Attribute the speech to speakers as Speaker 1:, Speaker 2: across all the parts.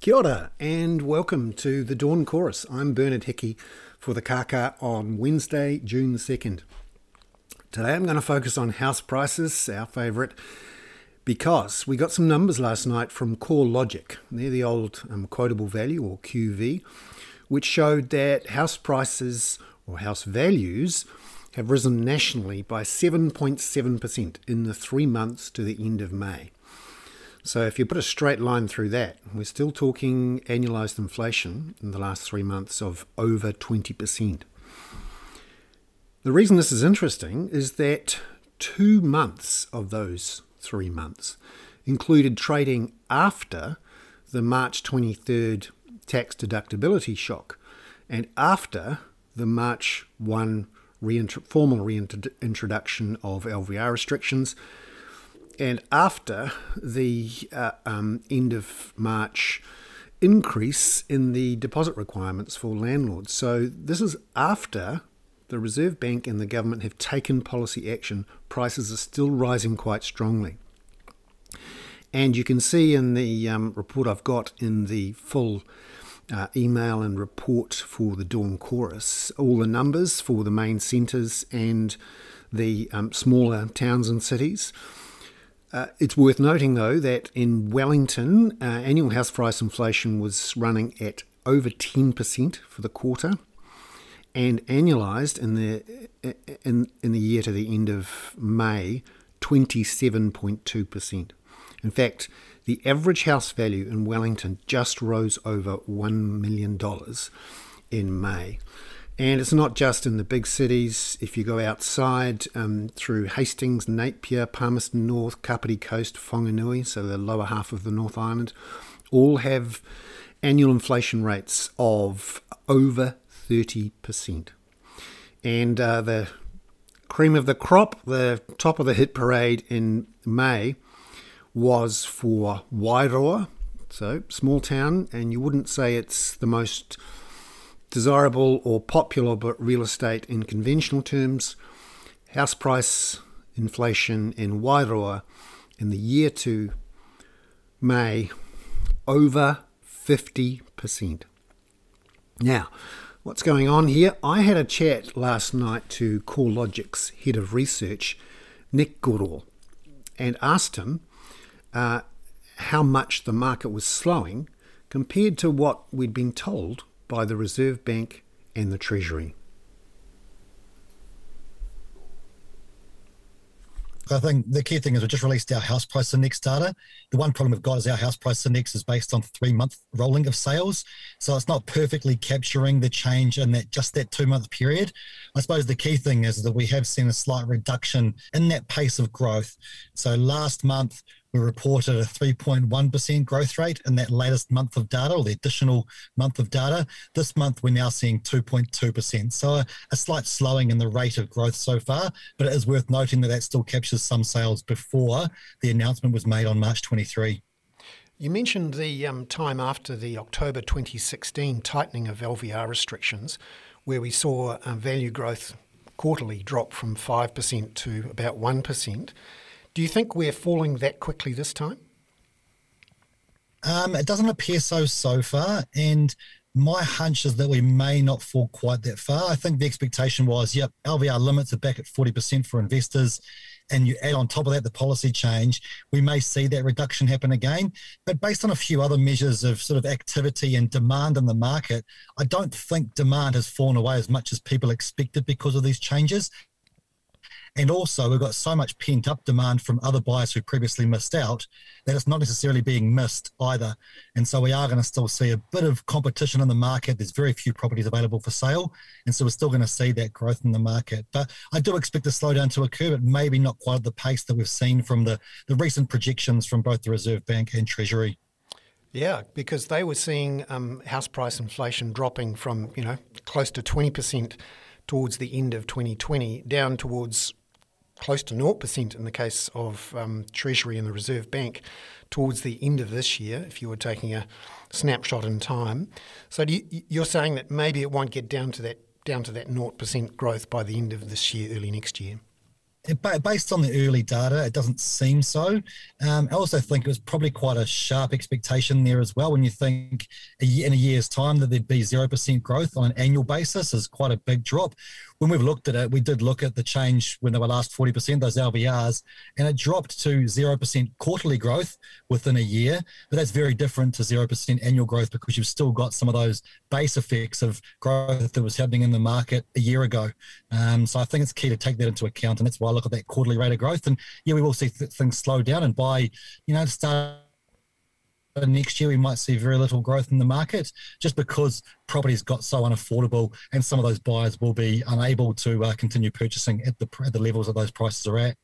Speaker 1: Kia ora, and welcome to the Dawn Chorus. I'm Bernard Hickey for the Kaka on Wednesday, June 2nd. Today I'm going to focus on house prices, our favourite, because we got some numbers last night from CoreLogic. They're the old um, quotable value or QV, which showed that house prices or house values have risen nationally by 7.7% in the three months to the end of May. So if you put a straight line through that, we're still talking annualized inflation in the last three months of over 20%. The reason this is interesting is that two months of those three months included trading after the March 23rd tax deductibility shock and after the March 1 formal reintroduction of LVR restrictions and after the uh, um, end of March increase in the deposit requirements for landlords. So this is after the Reserve Bank and the government have taken policy action. Prices are still rising quite strongly. And you can see in the um, report I've got in the full uh, email and report for the Dawn Chorus all the numbers for the main centres and the um, smaller towns and cities. Uh, it's worth noting, though, that in Wellington, uh, annual house price inflation was running at over 10% for the quarter and annualized in the, in, in the year to the end of May, 27.2%. In fact, the average house value in Wellington just rose over $1 million in May. And it's not just in the big cities. If you go outside um, through Hastings, Napier, Palmerston North, Kapiti Coast, Whanganui, so the lower half of the North Island, all have annual inflation rates of over 30%. And uh, the cream of the crop, the top of the hit parade in May, was for Wairoa, so small town, and you wouldn't say it's the most desirable or popular but real estate in conventional terms, house price inflation in Wairoa in the year to May over 50%. Now, what's going on here? I had a chat last night to CoreLogic's head of research, Nick Goodall, and asked him uh, how much the market was slowing compared to what we'd been told by the Reserve Bank and the Treasury.
Speaker 2: I think the key thing is we just released our house price index data. The one problem we've got is our house price index is based on three month rolling of sales. So it's not perfectly capturing the change in that just that two month period. I suppose the key thing is that we have seen a slight reduction in that pace of growth. So last month, we reported a 3.1% growth rate in that latest month of data or the additional month of data. This month, we're now seeing 2.2%. So a, a, slight slowing in the rate of growth so far, but it is worth noting that that still captures some sales before the announcement was made on March 23.
Speaker 1: You mentioned the um, time after the October 2016 tightening of LVR restrictions, where we saw uh, value growth quarterly drop from 5% to about 1%. Do you think we're falling that quickly this time?
Speaker 2: Um, it doesn't appear so so far, and my hunch is that we may not fall quite that far. I think the expectation was, yep, LVR limits are back at 40% for investors, and you add on top of that the policy change, we may see that reduction happen again. But based on a few other measures of sort of activity and demand in the market, I don't think demand has fallen away as much as people expected because of these changes. And also, we've got so much pent up demand from other buyers who previously missed out that it's not necessarily being missed either. And so, we are going to still see a bit of competition in the market. There's very few properties available for sale. And so, we're still going to see that growth in the market. But I do expect a slowdown to occur, but maybe not quite at the pace that we've seen from the, the recent projections from both the Reserve Bank and Treasury.
Speaker 1: Yeah, because they were seeing um, house price inflation dropping from, you know, close to 20% towards the end of 2020 down towards close to 0% in the case of um, Treasury and the Reserve Bank towards the end of this year, if you were taking a snapshot in time. So you, are saying that maybe it won't get down to that down to that 0% growth by the end of this year, early next year.
Speaker 2: based on the early data, it doesn't seem so. Um, I also think it was probably quite a sharp expectation there as well. When you think in a year's time that there'd be zero percent growth on an annual basis is quite a big drop. When we've looked at it, we did look at the change when they were last forty percent those LVRs, and it dropped to zero percent quarterly growth within a year. But that's very different to zero percent annual growth because you've still got some of those base effects of growth that was happening in the market a year ago. Um, so I think it's key to take that into account, and that's why I look at that quarterly rate of growth. And yeah, we will see th- things slow down. And by, you know, start next year, we might see very little growth in the market just because properties got so unaffordable and some of those buyers will be unable to uh, continue purchasing at the, at the levels that those prices are at.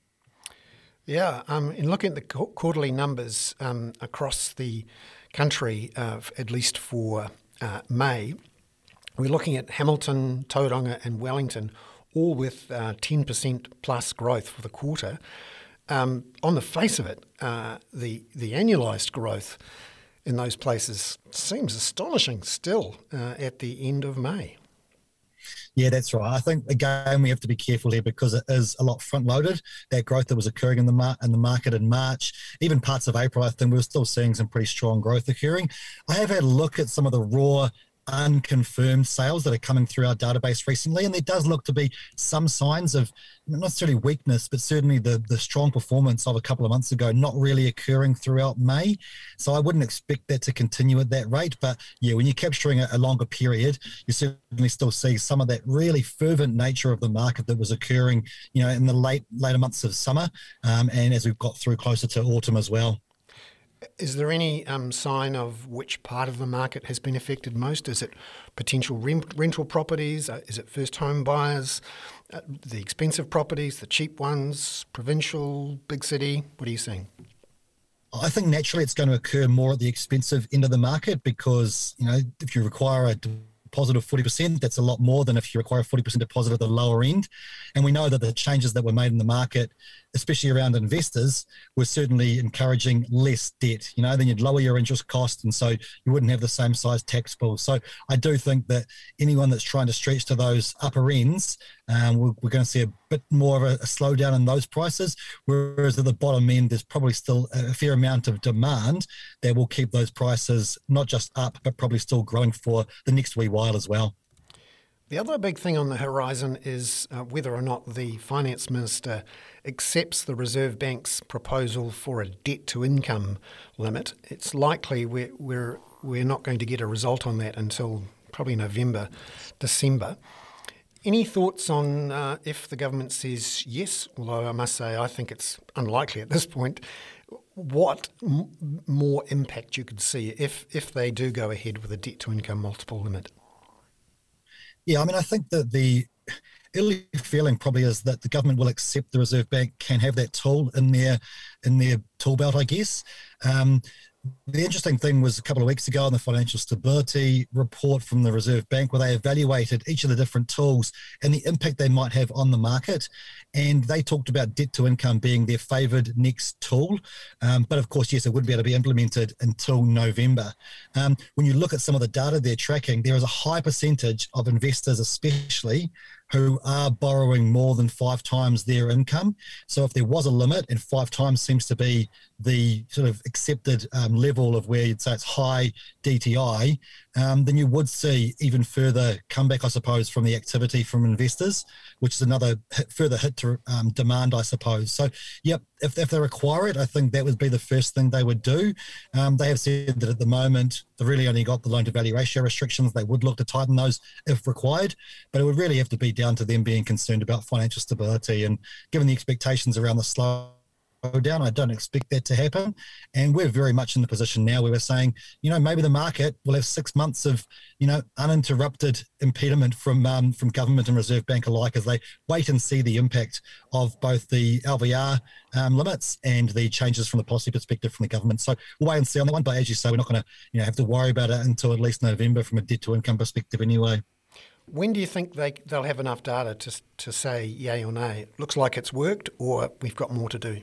Speaker 1: Yeah, um, in looking at the quarterly numbers um, across the country, uh, at least for uh, May, we're looking at Hamilton, Tauranga, and Wellington all with uh, 10% plus growth for the quarter. Um, on the face of it, uh, the, the annualised growth in those places seems astonishing still uh, at the end of May.
Speaker 2: Yeah, that's right. I think again we have to be careful here because it is a lot front loaded. That growth that was occurring in the mar- in the market in March, even parts of April, I think we we're still seeing some pretty strong growth occurring. I have had a look at some of the raw unconfirmed sales that are coming through our database recently, and there does look to be some signs of not necessarily weakness, but certainly the the strong performance of a couple of months ago not really occurring throughout May. So I wouldn't expect that to continue at that rate. But yeah, when you're capturing a, a longer period, you certainly still see some of that really fervent nature of the market that was occurring, you know, in the late later months of summer, um, and as we've got through closer to autumn as well.
Speaker 1: Is there any um, sign of which part of the market has been affected most? Is it potential rent, rental properties? Uh, is it first home buyers? Uh, the expensive properties, the cheap ones, provincial, big city? What are you seeing?
Speaker 2: I think naturally it's going to occur more at the expensive end of the market because, you know, if you require a deposit of 40%, that's a lot more than if you require a 40% deposit at the lower end. And we know that the changes that were made in the market, especially around investors, were certainly encouraging less debt. You know, then you'd lower your interest cost, and so you wouldn't have the same size tax bill. So I do think that anyone that's trying to stretch to those upper ends, um, we're, we're, going to see a bit more of a, a, slowdown in those prices. Whereas at the bottom end, there's probably still a fair amount of demand that will keep those prices not just up, but probably still growing for the next wee while as well.
Speaker 1: The other big thing on the horizon is uh, whether or not the finance minister accepts the Reserve Bank's proposal for a debt to income limit. It's likely we're, we're, we're not going to get a result on that until probably November, December. Any thoughts on uh, if the government says yes, although I must say I think it's unlikely at this point, what m- more impact you could see if, if they do go ahead with a debt to income multiple limit?
Speaker 2: Yeah, I mean, I think that the early feeling probably is that the government will accept the Reserve Bank can have that tool in their in their tool belt, I guess. Um, the interesting thing was a couple of weeks ago in the financial stability report from the Reserve Bank, where they evaluated each of the different tools and the impact they might have on the market. And they talked about debt to income being their favoured next tool. Um, but of course, yes, it wouldn't be able to be implemented until November. Um, when you look at some of the data they're tracking, there is a high percentage of investors, especially who are borrowing more than five times their income. So if there was a limit, and five times seems to be the sort of accepted um, level of where you'd say it's high DTI, um, then you would see even further comeback, I suppose, from the activity from investors, which is another hit, further hit to um, demand, I suppose. So, yep, if, if they require it, I think that would be the first thing they would do. Um, they have said that at the moment, they've really only got the loan to value ratio restrictions. They would look to tighten those if required, but it would really have to be down to them being concerned about financial stability. And given the expectations around the slow down. I don't expect that to happen. And we're very much in the position now where we're saying, you know, maybe the market will have six months of, you know, uninterrupted impediment from um, from government and Reserve Bank alike as they wait and see the impact of both the LVR um, limits and the changes from the policy perspective from the government. So we'll wait and see on that one. But as you say, we're not going to, you know, have to worry about it until at least November from a debt to income perspective anyway.
Speaker 1: When do you think they, they'll have enough data to, to say yay or nay? looks like it's worked or we've got more to do?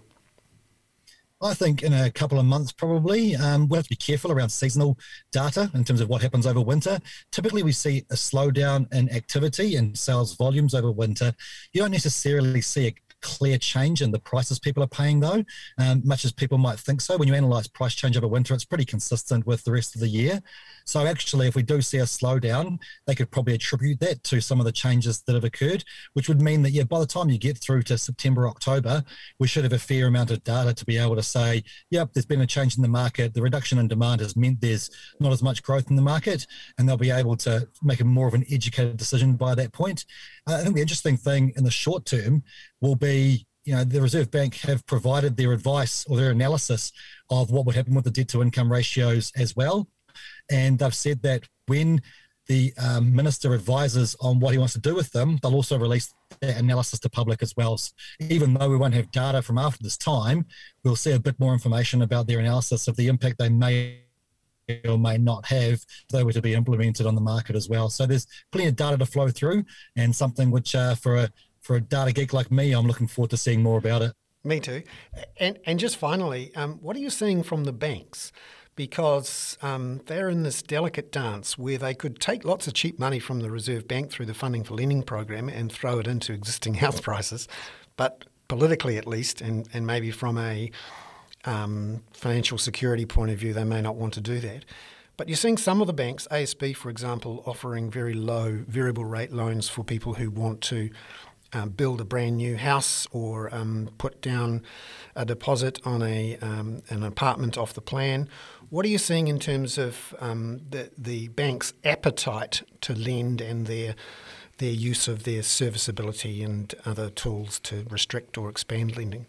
Speaker 2: I think in a couple of months, probably. Um, we'll have to be careful around seasonal data in terms of what happens over winter. Typically, we see a slowdown in activity and sales volumes over winter. You don't necessarily see a clear change in the prices people are paying, though, um, much as people might think so. When you analyze price change over winter, it's pretty consistent with the rest of the year. So, actually, if we do see a slowdown, they could probably attribute that to some of the changes that have occurred, which would mean that, yeah, by the time you get through to September, October, we should have a fair amount of data to be able to say, yep, there's been a change in the market. The reduction in demand has meant there's not as much growth in the market, and they'll be able to make a more of an educated decision by that point. I think the interesting thing in the short term will be you know the Reserve Bank have provided their advice or their analysis of what would happen with the debt to income ratios as well, and they've said that when the um, minister advises on what he wants to do with them, they'll also release that analysis to public as well. So even though we won't have data from after this time, we'll see a bit more information about their analysis of the impact they may or may not have if they were to be implemented on the market as well. So there's plenty of data to flow through, and something which uh, for a for a data geek like me, I'm looking forward to seeing more about it.
Speaker 1: Me too. And and just finally, um, what are you seeing from the banks? Because um, they're in this delicate dance where they could take lots of cheap money from the Reserve Bank through the funding for lending program and throw it into existing house prices, but politically at least, and, and maybe from a um, financial security point of view, they may not want to do that. But you're seeing some of the banks, ASB for example, offering very low variable rate loans for people who want to um, build a brand new house or um, put down a deposit on a um, an apartment off the plan. What are you seeing in terms of um, the the bank's appetite to lend and their their use of their serviceability and other tools to restrict or expand lending?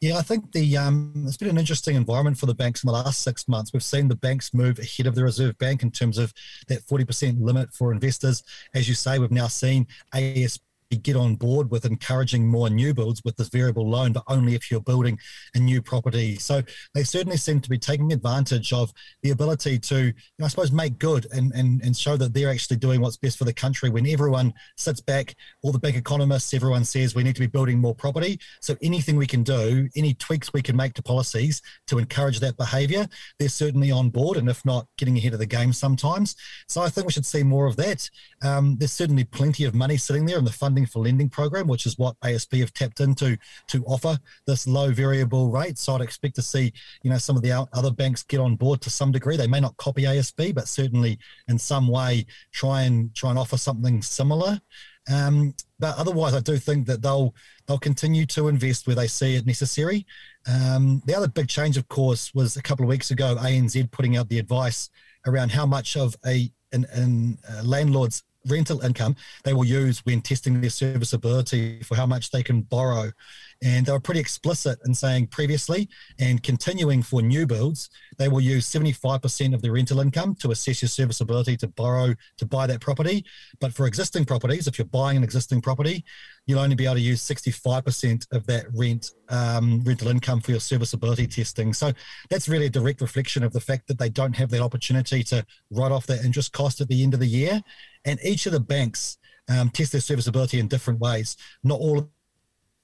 Speaker 2: Yeah, I think the um, it's been an interesting environment for the banks in the last six months. We've seen the banks move ahead of the Reserve Bank in terms of that forty percent limit for investors. As you say, we've now seen ASB get on board with encouraging more new builds with this variable loan, but only if you're building a new property. So they certainly seem to be taking advantage of the ability to, you know, I suppose, make good and, and, and show that they're actually doing what's best for the country. When everyone sits back, all the big economists, everyone says we need to be building more property. So anything we can do, any tweaks we can make to policies to encourage that behaviour, they're certainly on board, and if not, getting ahead of the game sometimes. So I think we should see more of that. Um, there's certainly plenty of money sitting there in the funding for lending program, which is what ASB have tapped into to offer this low variable rate. So I'd expect to see, you know, some of the other banks get on board to some degree. They may not copy ASB, but certainly in some way try and try and offer something similar. Um, but otherwise, I do think that they'll they'll continue to invest where they see it necessary. Um, the other big change, of course, was a couple of weeks ago, ANZ putting out the advice around how much of a an, an uh, landlord's rental income they will use when testing their serviceability for how much they can borrow. And they were pretty explicit in saying previously and continuing for new builds, they will use 75% of their rental income to assess your serviceability to borrow to buy that property. But for existing properties, if you're buying an existing property, you'll only be able to use 65% of that rent um, rental income for your serviceability testing. So that's really a direct reflection of the fact that they don't have that opportunity to write off that interest cost at the end of the year. And each of the banks um, test their serviceability in different ways. Not all of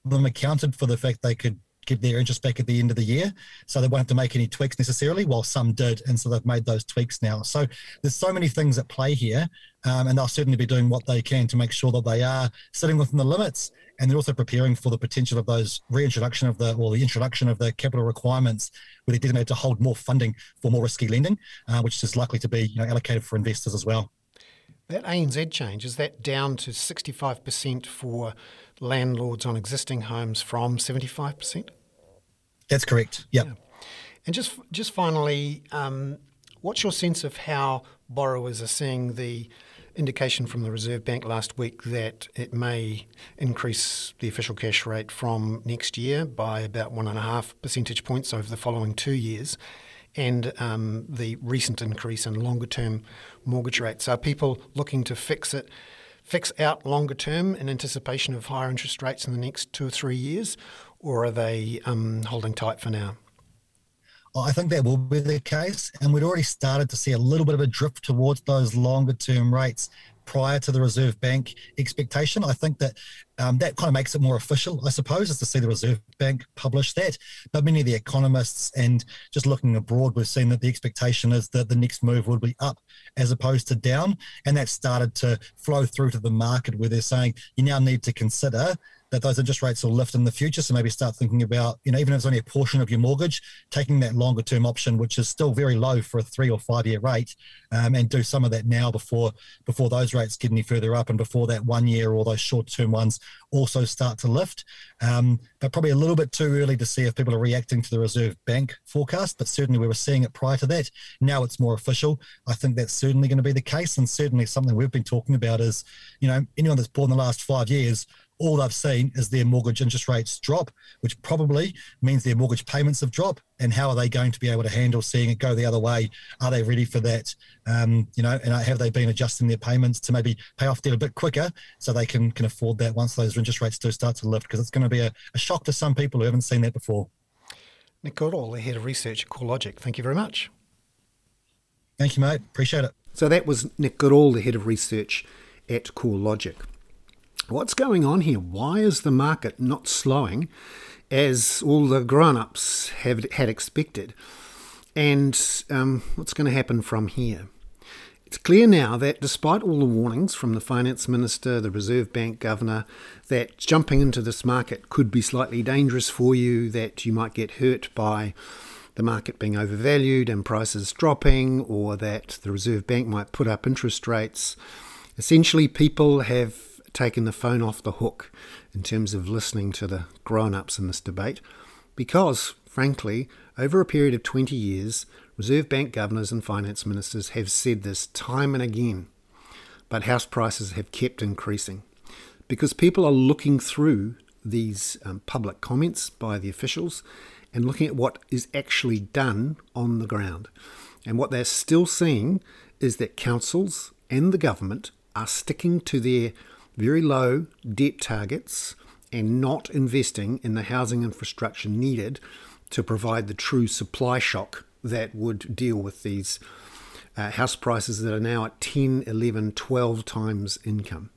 Speaker 2: them accounted for the fact they could give their interest back at the end of the year. So they won't have to make any tweaks necessarily, while some did. And so they've made those tweaks now. So there's so many things at play here. Um, and they'll certainly be doing what they can to make sure that they are sitting within the limits. And they're also preparing for the potential of those reintroduction of the, or the introduction of the capital requirements where they're designated to hold more funding for more risky lending, uh, which is likely to be you know, allocated for investors as well.
Speaker 1: That ANZ change, is that down to 65% for landlords on existing homes from 75%?
Speaker 2: That's correct. Yep. Yeah.
Speaker 1: And just just finally, um, what's your sense of how borrowers are seeing the indication from the Reserve Bank last week that it may increase the official cash rate from next year by about one and a half percentage points over the following two years, and um, the recent increase in longer term mortgage rates? Are people looking to fix it? Fix out longer term in anticipation of higher interest rates in the next two or three years, or are they um, holding tight for now?
Speaker 2: I think that will be the case. And we'd already started to see a little bit of a drift towards those longer term rates prior to the Reserve Bank expectation. I think that um, that kind of makes it more official, I suppose, is to see the Reserve Bank publish that. But many of the economists and just looking abroad, we've seen that the expectation is that the next move would be up as opposed to down. And that started to flow through to the market where they're saying you now need to consider that those interest rates will lift in the future. So maybe start thinking about, you know, even if it's only a portion of your mortgage, taking that longer term option, which is still very low for a three or five year rate, um, and do some of that now before before those rates get any further up and before that one year or those short term ones also start to lift. Um, but probably a little bit too early to see if people are reacting to the Reserve Bank forecast. But certainly we were seeing it prior to that. Now it's more official. I think that's certainly going to be the case, and certainly something we've been talking about is, you know, anyone that's bought in the last five years all they've seen is their mortgage interest rates drop, which probably means their mortgage payments have dropped. And how are they going to be able to handle seeing it go the other way? Are they ready for that? Um, you know, and have they been adjusting their payments to maybe pay off debt a bit quicker so they can can afford that once those interest rates do start to lift? Because it's going to be a, a shock to some people who haven't seen that before.
Speaker 1: Nick Goodall, the head of research at CoreLogic. Thank you very much.
Speaker 2: Thank you, mate. Appreciate it.
Speaker 1: So that was Nick Goodall, the head of research at CoreLogic. What's going on here? Why is the market not slowing as all the grown ups have had expected? And um, what's going to happen from here? It's clear now that despite all the warnings from the finance minister, the Reserve Bank governor, that jumping into this market could be slightly dangerous for you, that you might get hurt by the market being overvalued and prices dropping, or that the Reserve Bank might put up interest rates. Essentially, people have taken the phone off the hook in terms of listening to the grown ups in this debate because, frankly, over a period of 20 years, Reserve Bank governors and finance ministers have said this time and again, but house prices have kept increasing because people are looking through these um, public comments by the officials and looking at what is actually done on the ground. And what they're still seeing is that councils and the government are sticking to their very low debt targets and not investing in the housing infrastructure needed to provide the true supply shock that would deal with these uh, house prices that are now at 10, 11, 12 times income.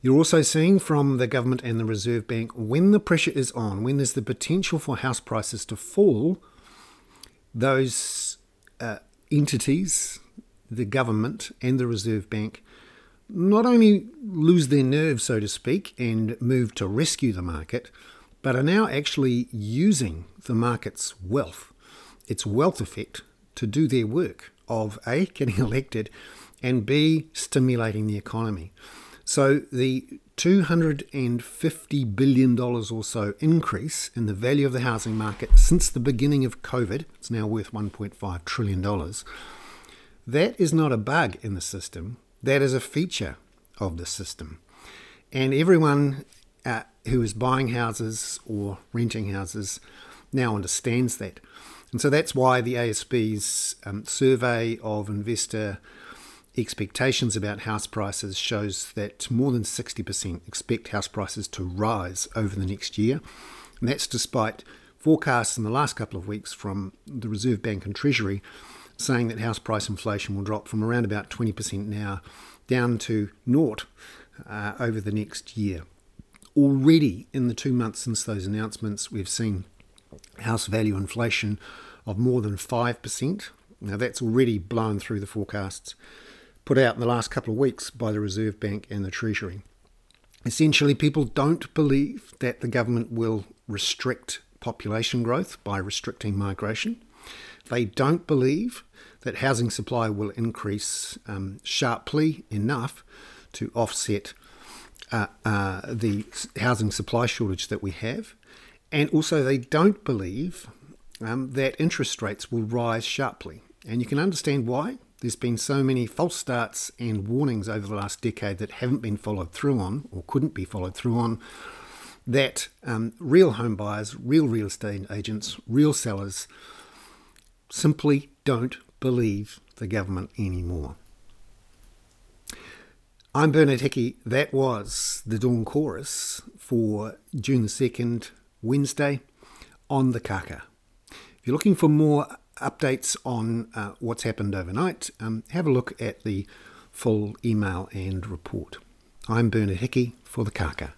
Speaker 1: You're also seeing from the government and the Reserve Bank when the pressure is on, when there's the potential for house prices to fall, those uh, entities, the government and the Reserve Bank, not only lose their nerve, so to speak, and move to rescue the market, but are now actually using the market's wealth, its wealth effect, to do their work of A, getting elected, and B, stimulating the economy. So the $250 billion or so increase in the value of the housing market since the beginning of COVID, it's now worth $1.5 trillion. That is not a bug in the system. That is a feature of the system. And everyone uh, who is buying houses or renting houses now understands that. And so that's why the ASB's um, survey of investor expectations about house prices shows that more than 60% expect house prices to rise over the next year. And that's despite forecasts in the last couple of weeks from the Reserve Bank and Treasury saying that house price inflation will drop from around about 20% now down to naught uh, over the next year. Already in the two months since those announcements, we've seen house value inflation of more than 5%. Now, that's already blown through the forecasts put out in the last couple of weeks by the Reserve Bank and the Treasury. Essentially, people don't believe that the government will restrict population growth by restricting migration. They don't believe that housing supply will increase um, sharply enough to offset uh, uh, the housing supply shortage that we have. And also, they don't believe um, that interest rates will rise sharply. And you can understand why. There's been so many false starts and warnings over the last decade that haven't been followed through on or couldn't be followed through on that um, real home buyers, real real estate agents, real sellers simply don't believe the government anymore. I'm Bernard Hickey. That was the Dawn Chorus for June the 2nd, Wednesday, on the Kaka. If you're looking for more updates on uh, what's happened overnight, um, have a look at the full email and report. I'm Bernard Hickey for the Kaka.